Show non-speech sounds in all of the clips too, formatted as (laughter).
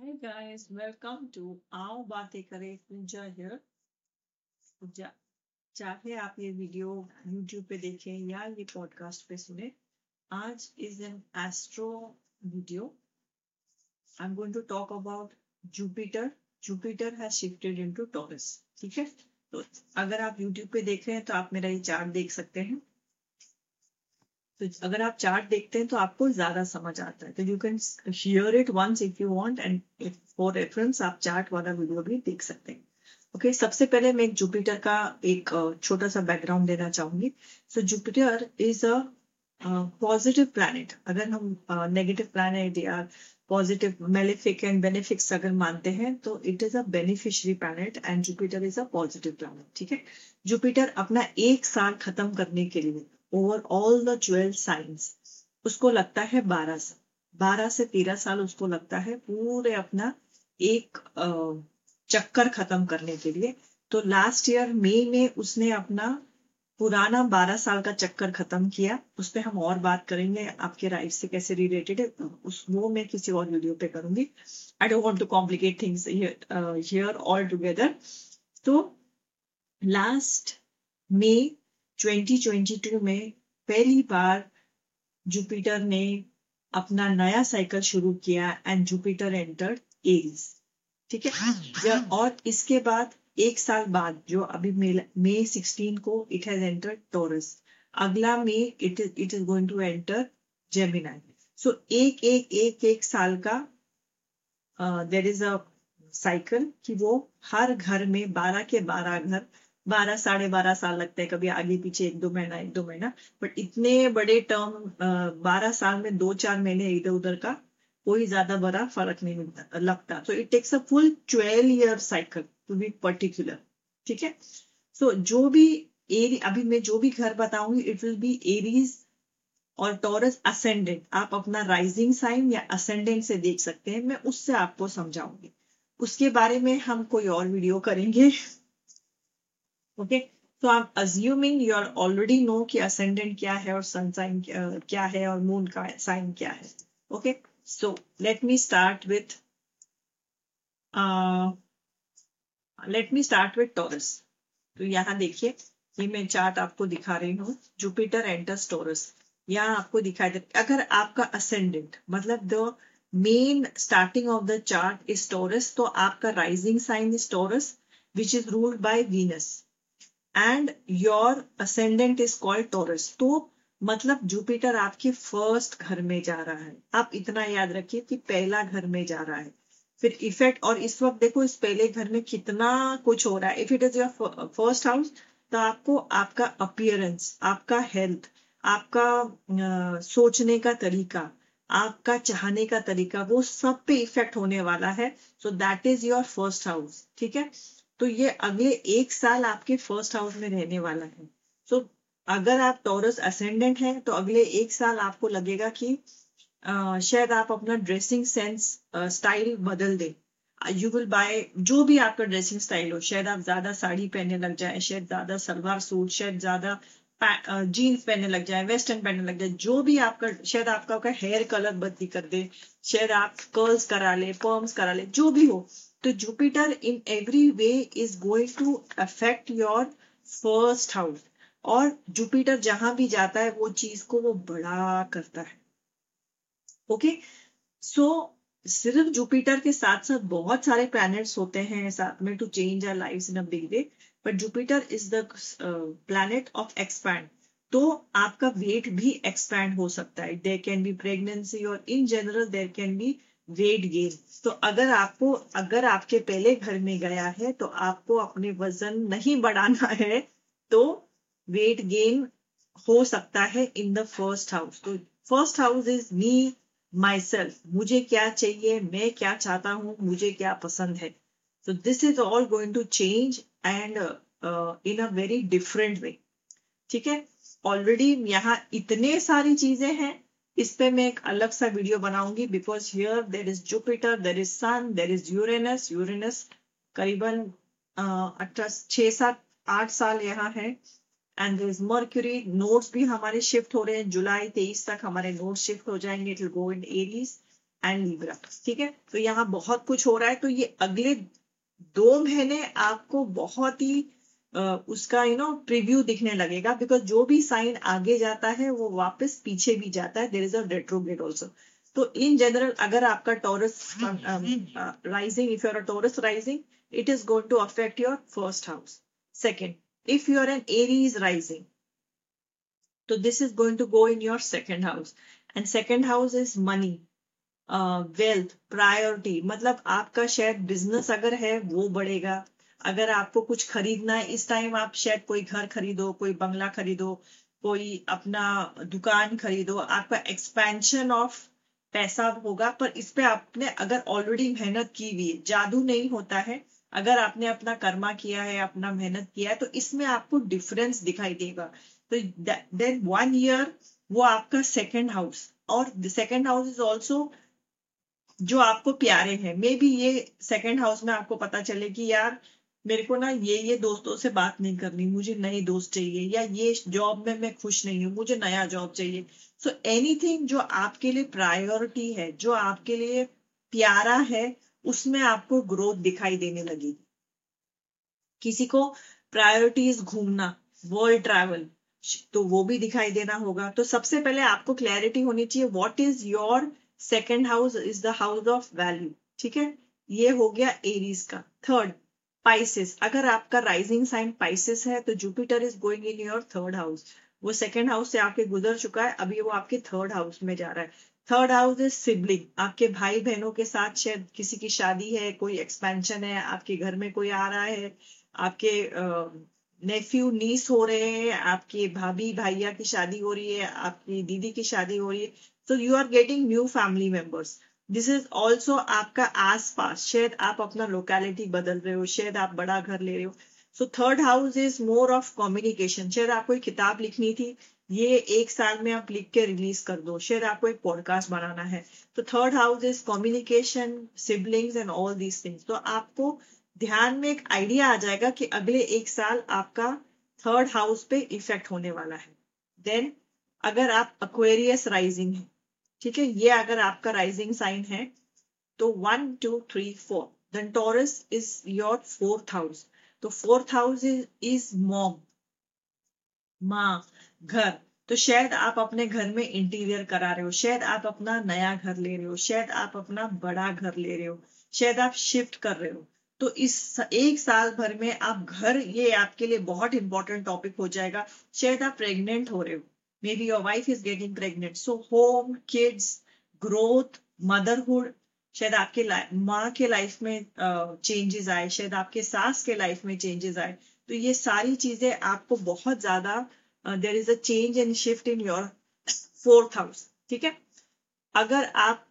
Hi guys, welcome to आओ बातें करें पूजा here. पूजा चाहे आप ये वीडियो YouTube पे देखें या ये पॉडकास्ट पे सुने आज is an astro video I am going to talk about Jupiter Jupiter has shifted into Taurus ठीक है? तो अगर आप YouTube पे देख रहे हैं तो आप मेरा ये चार्ट देख सकते हैं। तो अगर आप चार्ट देखते हैं तो आपको ज़्यादा समझ आता है। तो you can share it once if you want and for reference आप चार्ट वाला वीडियो भी देख सकते हैं। ओके okay, सबसे पहले मैं जुपिटर का एक छोटा सा बैकग्राउंड देना चाहूँगी। So Jupiter is a positive planet अगर हम नेगेटिव प्लैनेट या पॉजिटिव मेलिफिक एंड बेनिफिक्स अगर मानते हैं तो it is a beneficiary planet and Jupiter is a positive planet ठीक है? जुपिटर अपना एक साल खत्म करने के लिए over all the twelve signs उसको लगता है बारह साल बारह से तेरह साल उसको लगता है पूरे अपना एक चक्कर खत्म करने के लिए। तो लास्ट ईयर मई में उसने अपना पुराना बारह साल का चक्कर खत्म किया। उस पर हम और बात करेंगे, आपके राइट से कैसे रिलेटेड है। उस, वो मैं किसी और वीडियो पे करूँगी। I don't want to complicate things here all together तो लास्ट मई 2022 में पहली बार जुपिटर ने अपना नया साइकिल शुरू किया एंड जुपिटर एंटर्ड एरीज ठीक है? और इसके बाद एक साल बाद जो अभी मई 16 को इट हैज़ एंटर्ड टोरस अगला मई it is it is going to enter Gemini so एक एक एक एक साल का देर इज़ अ साइकिल कि वो हर घर में बारह के बारह घर बारह, साढ़े बारह साल लगते हैं, कभी आगे पीछे एक दो महीना, एक दो महीना। बट इतने बड़े टर्म बारह साल में, दो चार महीने इधर उधर का कोई ज़्यादा बड़ा फ़र्क नहीं मिलता, लगता। So it takes a full twelve year cycle to be particular ठीक है? सो जो भी एरी अभी मैं जो भी घर बताऊँगी इट विल बी एरीज और टॉरस असेंडेंट आप अपना राइजिंग साइन या असेंडेंट से देख सकते हैं, मैं उससे आपको समझाऊँगी। उसके बारे में हम कोई और वीडियो करेंगे। ओके तो आप assuming you are already know कि असेंडेंट क्या है और सन साइन क्या है और मून का साइन क्या है. Okay so let me start with let me start with Taurus तो यहाँ देखिए, ये मैं चार्ट आपको दिखा रही हूँ. जुपिटर एंटर्स टोरस यहाँ आपको दिखाई दे, अगर आपका असेंडेंट मतलब the main starting of the chart is Taurus तो आपका rising sign is Taurus which is ruled by Venus and your ascendant is called Taurus तो मतलब जुपिटर आपके फ़र्स्ट घर में जा रहा है। आप इतना याद रखिए कि पहला घर में जा रहा है। फिर इफ़ेक्ट और इस वक्त देखो इस पहले घर में कितना कुछ हो रहा है। If it is your first house तो आपको आपका अपियरेंस आपका हेल्थ आपका आ, सोचने का तरीका आपका चाहने का तरीका वो सब पे इफ़ेक्ट होने वाला है। So that is your first house ठीक है? तो ये अगले एक साल आपके फ़र्स्ट हाउस में रहने वाला है। सो so, अगर आप टॉरस असेंडेंट हैं तो अगले एक साल आपको लगेगा कि Uh, शायद आप अपना ड्रेसिंग सेंस स्टाइल बदल दें। यू विल बाय जो भी आपका ड्रेसिंग स्टाइल हो शायद आप ज़्यादा साड़ी पहनने लग जाए शायद ज़्यादा सलवार सूट शायद ज़्यादा जीन्स पहनने लग जाए वेस्टर्न पहनने लग जाए जो भी आपका शायद आपका का हेयर कलर बदली कर दे शायद आप कर्ल्स करा ले पर्म्स करा ले जो भी हो। तो Jupiter in every way is going to affect your first house और जुपिटर जहाँ भी जाता है, वो चीज़ को वो बड़ा करता है। ओके सो सिर्फ़ जुपिटर के साथ साथ बहुत सारे प्लैनेट्स होते हैं, साथ में to change our life in a big way but Jupiter is the planet of expand तो आपका वेट भी एक्सपैंड हो सकता है। देर कैन बी प्रेगनेंसी और in general there can be weight gain तो अगर आपको, अगर आपके पहले घर में गया है तो आपको अपने वज़न नहीं बढ़ाना (laughs) है तो वेट गेन हो सकता है इन द फ़र्स्ट हाउस तो first house is me myself मुझे क्या चाहिए, मैं क्या चाहता हूँ, मुझे क्या पसंद है। So this is all going to change and in a very different way ठीक है? ऑलरेडी यहाँ इतने सारी चीज़ें हैं इस पे मैं एक अलग सा वीडियो बनाऊँगी because here there is Jupiter there is sun there is Uranus Uranus करीबन अठारह छह, सात, आठ साल यहाँ है। And there is Mercury nodes भी हमारे शिफ्ट हो रहे हैं। जुलाई, तेईस तक हमारे नोट शिफ्ट हो जाएँगे। It go in Aries and Libra ठीक है? तो यहाँ बहुत कुछ हो रहा है। तो ये अगले दो महीने आपको बहुत ही उसका यू नो प्रिव्यू दिखने लगेगा बिकॉज़ जो भी साइन आगे जाता है, वो वापस पीछे भी जाता है there is a retrograde also तो इन जनरल अगर आपका Taurus rising if you're a Taurus rising it is going to affect your first house second if you are an Aries rising तो this is going to go in your second house and second house is money wealth priority मतलब आपका शायद business अगर है, वो बढ़ेगा अगर आपको कुछ खरीदना है, इस टाइम आप शायद कोई घर खरीदो, कोई बंगला खरीदो, कोई अपना दुकान खरीदो, आपका एक्सपेंशन ऑफ़ पैसा होगा, पर इस पे आपने अगर ऑलरेडी मेहनत की हुई है, जादू नहीं होता है, अगर आपने अपना कर्मा किया है, अपना मेहनत किया है तो इसमें आपको डिफरेंस दिखाई देगा। तो देन वन ईयर वो आपका सेकेंड हाउस और सेकेंड हाउस इज़ ऑल्सो जो आपको प्यारे हैं। मे बी ये सेकेंड हाउस में आपको पता चले कि यार मेरे को ना ये ये दोस्तों से बात नहीं करनी, मुझे नए दोस्त चाहिए या ये जॉब में मैं खुश नहीं हूँ, मुझे नया जॉब चाहिए। सो एनीथिंग जो आपके लिए प्रायोरिटी है, जो आपके लिए प्यारा है, उसमें आपको ग्रोथ दिखाई देने लगेगी किसी को प्रायोरिटीज घूमना वर्ल्ड ट्रैवल तो वो भी दिखाई देना होगा। तो सबसे पहले आपको क्लैरिटी होनी चाहिए what is your second house is the house of value ठीक है? ये हो गया एरीज का। थर्ड पाइसिस अगर आपका राइजिंग साइन पाइसिस है तो Jupiter is going in your third house वो सेकेंड हाउस से आपके गुजर चुका है, अभी वो आपके थर्ड हाउस में जा रहा है. थर्ड हाउस इज़ सिबलिंग आपके भाई बहनों के साथ शायद किसी की शादी है, कोई एक्सपेंशन है, आपके घर में कोई आ रहा है, आपके नेफ्यू नीस हो रहे हैं, आपके भाभी, भाइया की शादी हो रही है, आपकी दीदी की शादी हो रही है. So you are getting new family members. This is also आपका आस पास शायद आप अपना लोकेलिटी बदल रहे हो, शायद आप बड़ा घर ले रहे हो। So third house is more of communication शायद आपको एक किताब लिखनी थी, ये एक साल में आप लिख के रिलीज़ कर दो, शायद आपको एक पॉडकास्ट बनाना है। तो third house is communication siblings and all these things तो आपको ध्यान में एक आइडिया आ जाएगा कि अगले एक साल आपका थर्ड हाउस पे इफ़ेक्ट होने वाला है। देन अगर आप अक्वेरियस राइजिंग है ठीक है, ये अगर आपका राइजिंग साइन है तो one two three four then Taurus is your fourth house तो फोर्थ हाउस इज़ मॉम माँ घर. तो शायद आप अपने घर में इंटीरियर करा रहे हो, शायद आप अपना नया घर ले रहे हो, शायद आप अपना बड़ा घर ले रहे हो, शायद आप शिफ्ट कर रहे हो। तो इस एक साल भर में आप घर, ये आपके लिए बहुत इंपॉर्टेंट टॉपिक हो जाएगा। शायद आप प्रेग्नेंट हो रहे हो। Maybe your wife is getting pregnant. So home, kids, growth, motherhood, शायद आपके माँ के लाइफ में चेंजेस आए, शायद आपके सास के लाइफ में चेंजेस आए। तो ये सारी चीज़ें आपको बहुत ज़्यादा there is a change and shift in your fourth house ठीक है? अगर आप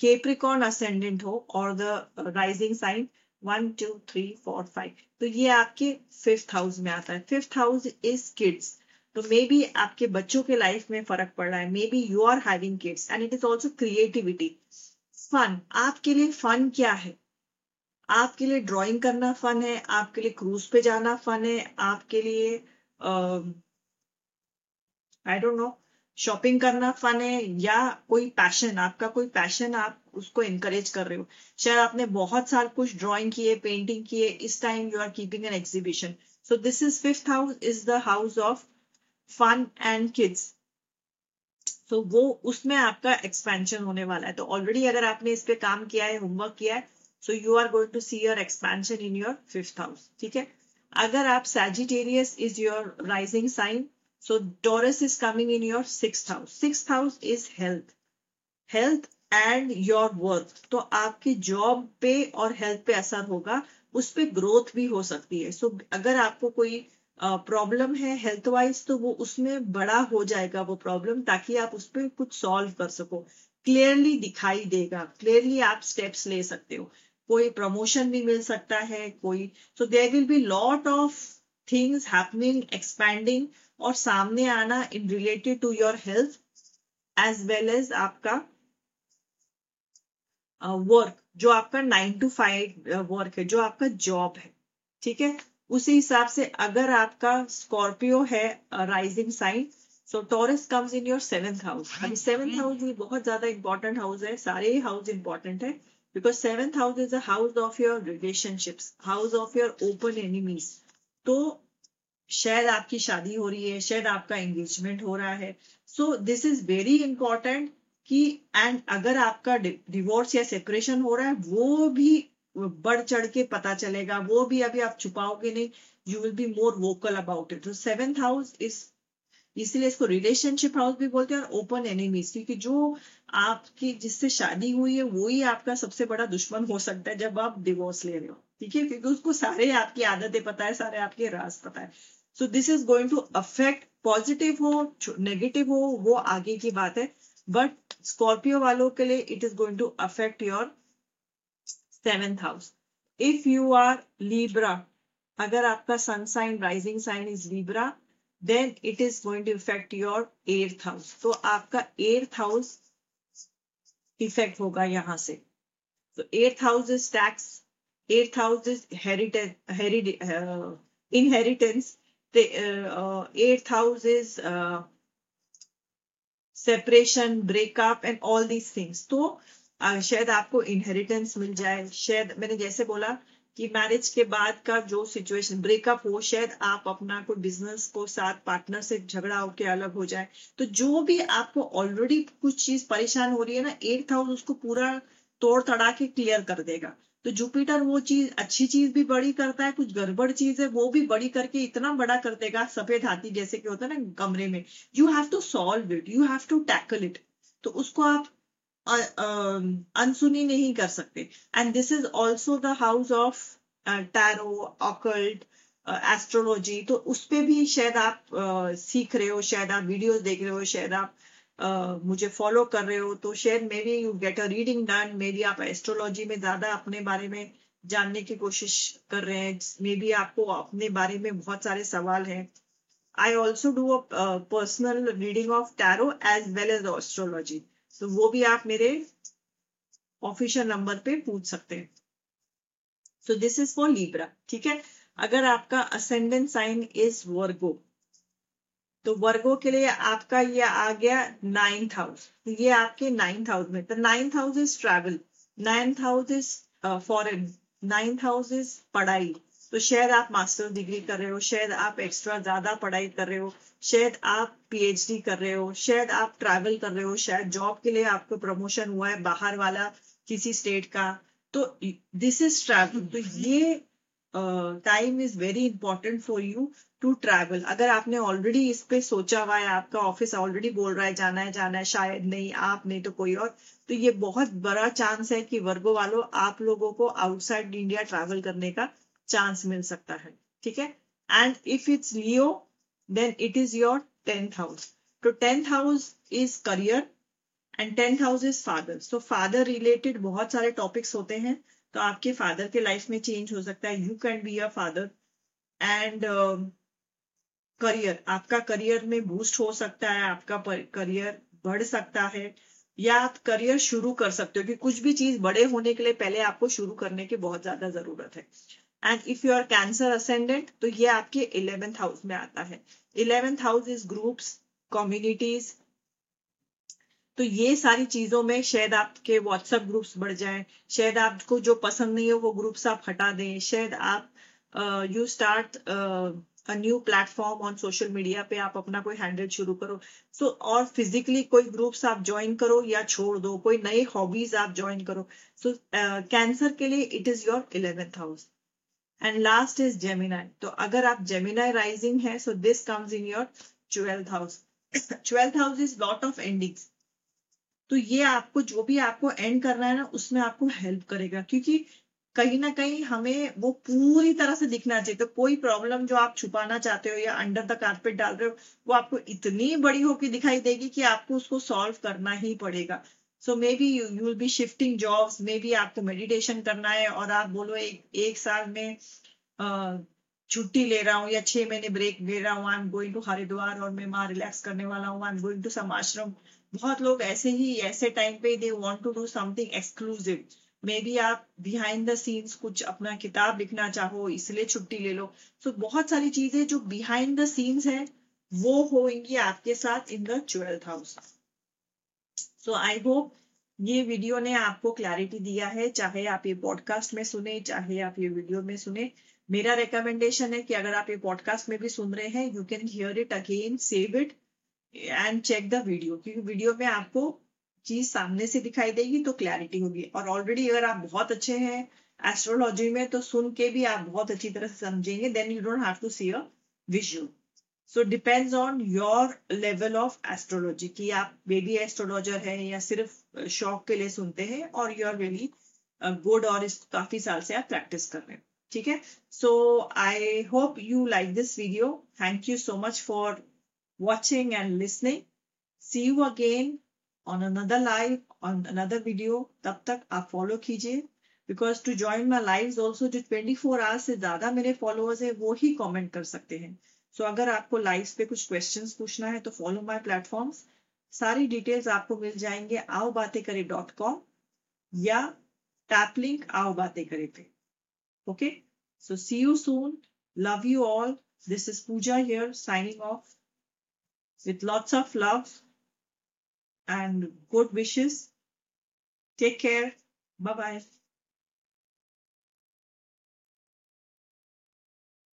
केप्रिकॉन असेंडेंट हो और the rising sign one two three four five तो ये आपके फिफ्थ हाउस में आता है। फिफ्थ हाउस इज़ किड्स तो मे बी आपके बच्चों के लाइफ में फ़र्क पड़ रहा है. Maybe you are having kids and it is also creativity fun आपके लिए फन क्या है? आपके लिए ड्राइंग करना फन है. आपके लिए क्रूज पे जाना फन है. आपके लिए आई डोंट नो शॉपिंग करना फन है या कोई पैशन आपका कोई पैशन आप उसको इनकरेज कर रहे हो. शायद आपने बहुत साल कुछ ड्राइंग किए पेंटिंग किए. इस time you are keeping an exhibition so this is fifth house is the house of fun and kids तो वो उसमें आपका एक्सपेंशन होने वाला है। तो ऑलरेडी अगर आपने इस पे काम किया है होमवर्क किया है so you are going to see your expansion in your fifth house ठीक है? अगर आप Sagittarius is your rising sign so Taurus is coming in your six house six house is health health and your work तो आपकी job पे और health पे असर होगा उस पर ग्रोथ भी हो सकती है। सो so, अगर आपको कोई प्रॉब्लम है हेल्थ वाइज तो वो उसमें बड़ा हो जाएगा वो प्रॉब्लम ताकि आप उस पर कुछ सॉल्व कर सको। क्लियरली दिखाई देगा। क्लियरली आप स्टेप्स ले सकते हो। कोई प्रमोशन भी मिल सकता है कोई। So there will be lot of things happening expanding और सामने आना in related to your health as well as आपका वर्क uh, जो आपका नाइन टू फाइव वर्क है जो आपका जॉब है। ठीक है? उसी हिसाब से अगर आपका स्कॉर्पियो है rising sign so Taurus comes in your seventh house अभी सेवेंथ हाउस ये बहुत ज़्यादा इंपॉर्टेंट हाउस है सारे हाउस इंपॉर्टेंट है because seventh house is a house of your relationships house of your open enemies तो शायद आपकी शादी हो रही है शायद आपका एंगेजमेंट हो रहा है so this is very important कि एंड अगर आपका डिवोर्स या सेपरेशन हो रहा है वो भी बढ़ चढ़ के पता चलेगा। वो भी अभी आप छुपाओगे नहीं। You will be more vocal about it तो सेवेंथ हाउस इज़ इसीलिए इसको रिलेशनशिप हाउस भी बोलते हैं और ओपन एनिमीज क्योंकि जो आपकी, जिससे शादी हुई है, वो ही आपका सबसे बड़ा दुश्मन हो सकता है जब आप डिवोर्स ले रहे हो। ठीक है? क्योंकि उसको सारे आपकी आदतें पता है, सारे आपके राज पता है। So this is going to affect positive हो नेगेटिव हो, वो आगे की बात है। बट स्कॉर्पियो वालों के लिए it is going to affect your seventh house if you are Libra अगर आपका sun sign rising sign is Libra then it is going to affect your eighth house तो आपका एर्थ हाउस इफ़ेक्ट होगा यहाँ से. तो eighth house is tax eighth house is heritage uh, eighth house is uh, separation breakup and all these things तो uh, शायद आपको inheritance मिल जाए। शायद मैंने जैसे बोला कि मैरिज के बाद का जो सिचुएशन ब्रेकअप हो, शायद आप अपना कोई बिज़नेस को साथ पार्टनर से झगड़ा होकर अलग हो जाए। तो जो भी आपको ऑलरेडी कुछ चीज़ परेशान हो रही है ना एट हाउस उसको पूरा तोड़ तड़ा के क्लियर कर देगा। तो जुपिटर वो चीज़, अच्छी चीज़ भी बड़ी करता है, कुछ गड़बड़ चीज़ है, वो भी बड़ी करके इतना बड़ा कर देगा, सफ़ेद हाथी जैसे कि होता है ना कमरे में। You have to solve it you have to tackle it तो उसको आप अनसुनी नहीं कर सकते। And this is also the house of tarot occult astrology तो उस पर भी शायद आप uh, सीख रहे हो शायद आप वीडियोस देख रहे हो शायद आप uh, मुझे फॉलो कर रहे हो तो शायद maybe you get a reading done maybe आप एस्ट्रोलॉजी में ज़्यादा अपने बारे में जानने की कोशिश कर रहे हैं। मे बी आपको अपने बारे में बहुत सारे सवाल हैं। I also do a personal reading of tarot as well as astrology तो वो भी आप मेरे ऑफिशियल नंबर पे पूछ सकते हैं। तो दिस इज़ फॉर लीब्रा ठीक है? अगर आपका असेंडेंट साइन इज़ वर्गो तो वर्गो के लिए आपका ये आ गया नाइन्थ हाउस ये आपके नाइन्थ हाउस में तो ninth house is travel ninth house is foreign ninth house is पढ़ाई। तो शायद आप मास्टर डिग्री कर रहे हो, शायद आप एक्स्ट्रा ज़्यादा पढ़ाई कर रहे हो, शायद आप पीएचडी कर रहे हो, शायद आप ट्रैवल कर रहे हो, शायद जॉब के लिए आपको प्रमोशन हुआ है बाहर वाला किसी स्टेट का। तो दिस इज़ ट्रैवल तो ये time is very important for you to travel अगर आपने ऑलरेडी इस पे सोचा हुआ है, आपका ऑफ़िस ऑलरेडी बोल रहा है, जाना है जाना है, शायद नहीं, आप नहीं तो कोई और तो ये बहुत बड़ा चांस है कि वर्गो वालों, आप लोगों को आउटसाइड इंडिया ट्रैवल करने का चांस मिल सकता है, ठीक है? And if it's Leo then it is your tenth house तो tenth house is career and tenth house is father so father related बहुत सारे टॉपिक्स होते हैं तो आपके फादर के लाइफ में चेंज हो सकता है। You can be a father and career आपका करियर में बूस्ट हो सकता है, आपका करियर बढ़ सकता है। या आप करियर शुरू कर सकते हो कि कुछ भी चीज़ बड़े होने के लिए पहले आपको शुरू करने की बहुत ज़्यादा ज़रूरत है। And if you are Cancer ascendant तो ये आपके इलेवेंथ हाउस में आता है। Eleventh house is groups communities तो ये सारी चीज़ों में शायद आपके व्हाट्सएप ग्रुप्स बढ़ जाए। शायद आपको जो पसंद नहीं हो वो ग्रुप्स आप हटा दें। शायद आप you start a new platform on social media पे आप अपना कोई हैंडल शुरू करो। सो so, और फिजिकली कोई ग्रुप्स आप ज्वाइन करो या छोड़ दो। कोई नए हॉबीज आप ज्वाइन करो। सो so, कैंसर uh, के लिए it is your eleventh house and last is Gemini तो अगर आप जेमिनाई राइजिंग है so this comes in your twelfth house twelfth house is lot of endings तो ये आपको जो भी आपको एंड करना है ना, उसमें आपको हेल्प करेगा, क्योंकि कहीं ना कहीं हमें वो पूरी तरह से दिखना चाहिए। तो कोई प्रॉब्लम जो आप छुपाना चाहते हो या अंडर द कारपेट डाल रहे हो, वो आपको इतनी बड़ी होकर दिखाई देगी कि आपको उसको सॉल्व करना ही पड़ेगा। So maybe you will be shifting jobs maybe आपको मेडिटेशन करना है और आप बोलो एक, एक साल में छुट्टी ले रहा हूँ या छह महीने ब्रेक ले रहा हूँ। I am going to Haridwar और मैं वहाँ रिलैक्स करने वाला हूँ। I am going to some ashram बहुत लोग ऐसे ही ऐसे टाइम पे they want to do something exclusive maybe आप बिहाइंड द सीन्स कुछ अपना किताब लिखना चाहो इसलिए छुट्टी ले लो। सो so, बहुत सारी चीज़ें जो बिहाइंड द सीन्स है वो होंगी आपके साथ in the twelfth house so I hope ये वीडियो ने आपको क्लैरिटी दिया है, चाहे आप ये पॉडकास्ट में सुने, चाहे आप ये वीडियो में सुने। मेरा रिकमेंडेशन है कि अगर आप ये पॉडकास्ट में भी सुन रहे हैं you can hear it again save it and check the video क्योंकि वीडियो में आपको चीज़ सामने से दिखाई देगी तो क्लैरिटी होगी। और ऑलरेडी अगर आप बहुत अच्छे हैं एस्ट्रोलॉजी में तो सुन के भी आप बहुत अच्छी तरह से समझेंगे then you don't have to see a visual so depends on your level of astrology कि आप बेबी एस्ट्रोलॉजर है या सिर्फ़ शौक के लिए सुनते हैं और यू आर रियली गुड और इस काफ़ी साल से आप प्रैक्टिस कर रहे हैं। ठीक है? So I hope you like this video thank you so much for watching and listening see you again on another live on another video तब तक आप फॉलो कीजिए। Because to join my live also जो 24 hours से ज़्यादा मेरे followers है, वो ही कॉमेंट कर सकते हैं। सो so, अगर आपको लाइव पे कुछ क्वेश्चंस पूछना है तो फॉलो माय प्लेटफॉर्म्स सारी डिटेल्स आपको मिल जाएँगे आओ बातें करे डॉट कॉम या टैप लिंक आओ बातें करे पे okay so see you soon love you all this is Pooja here signing off with lots of love and good wishes. Take care. Bye bye.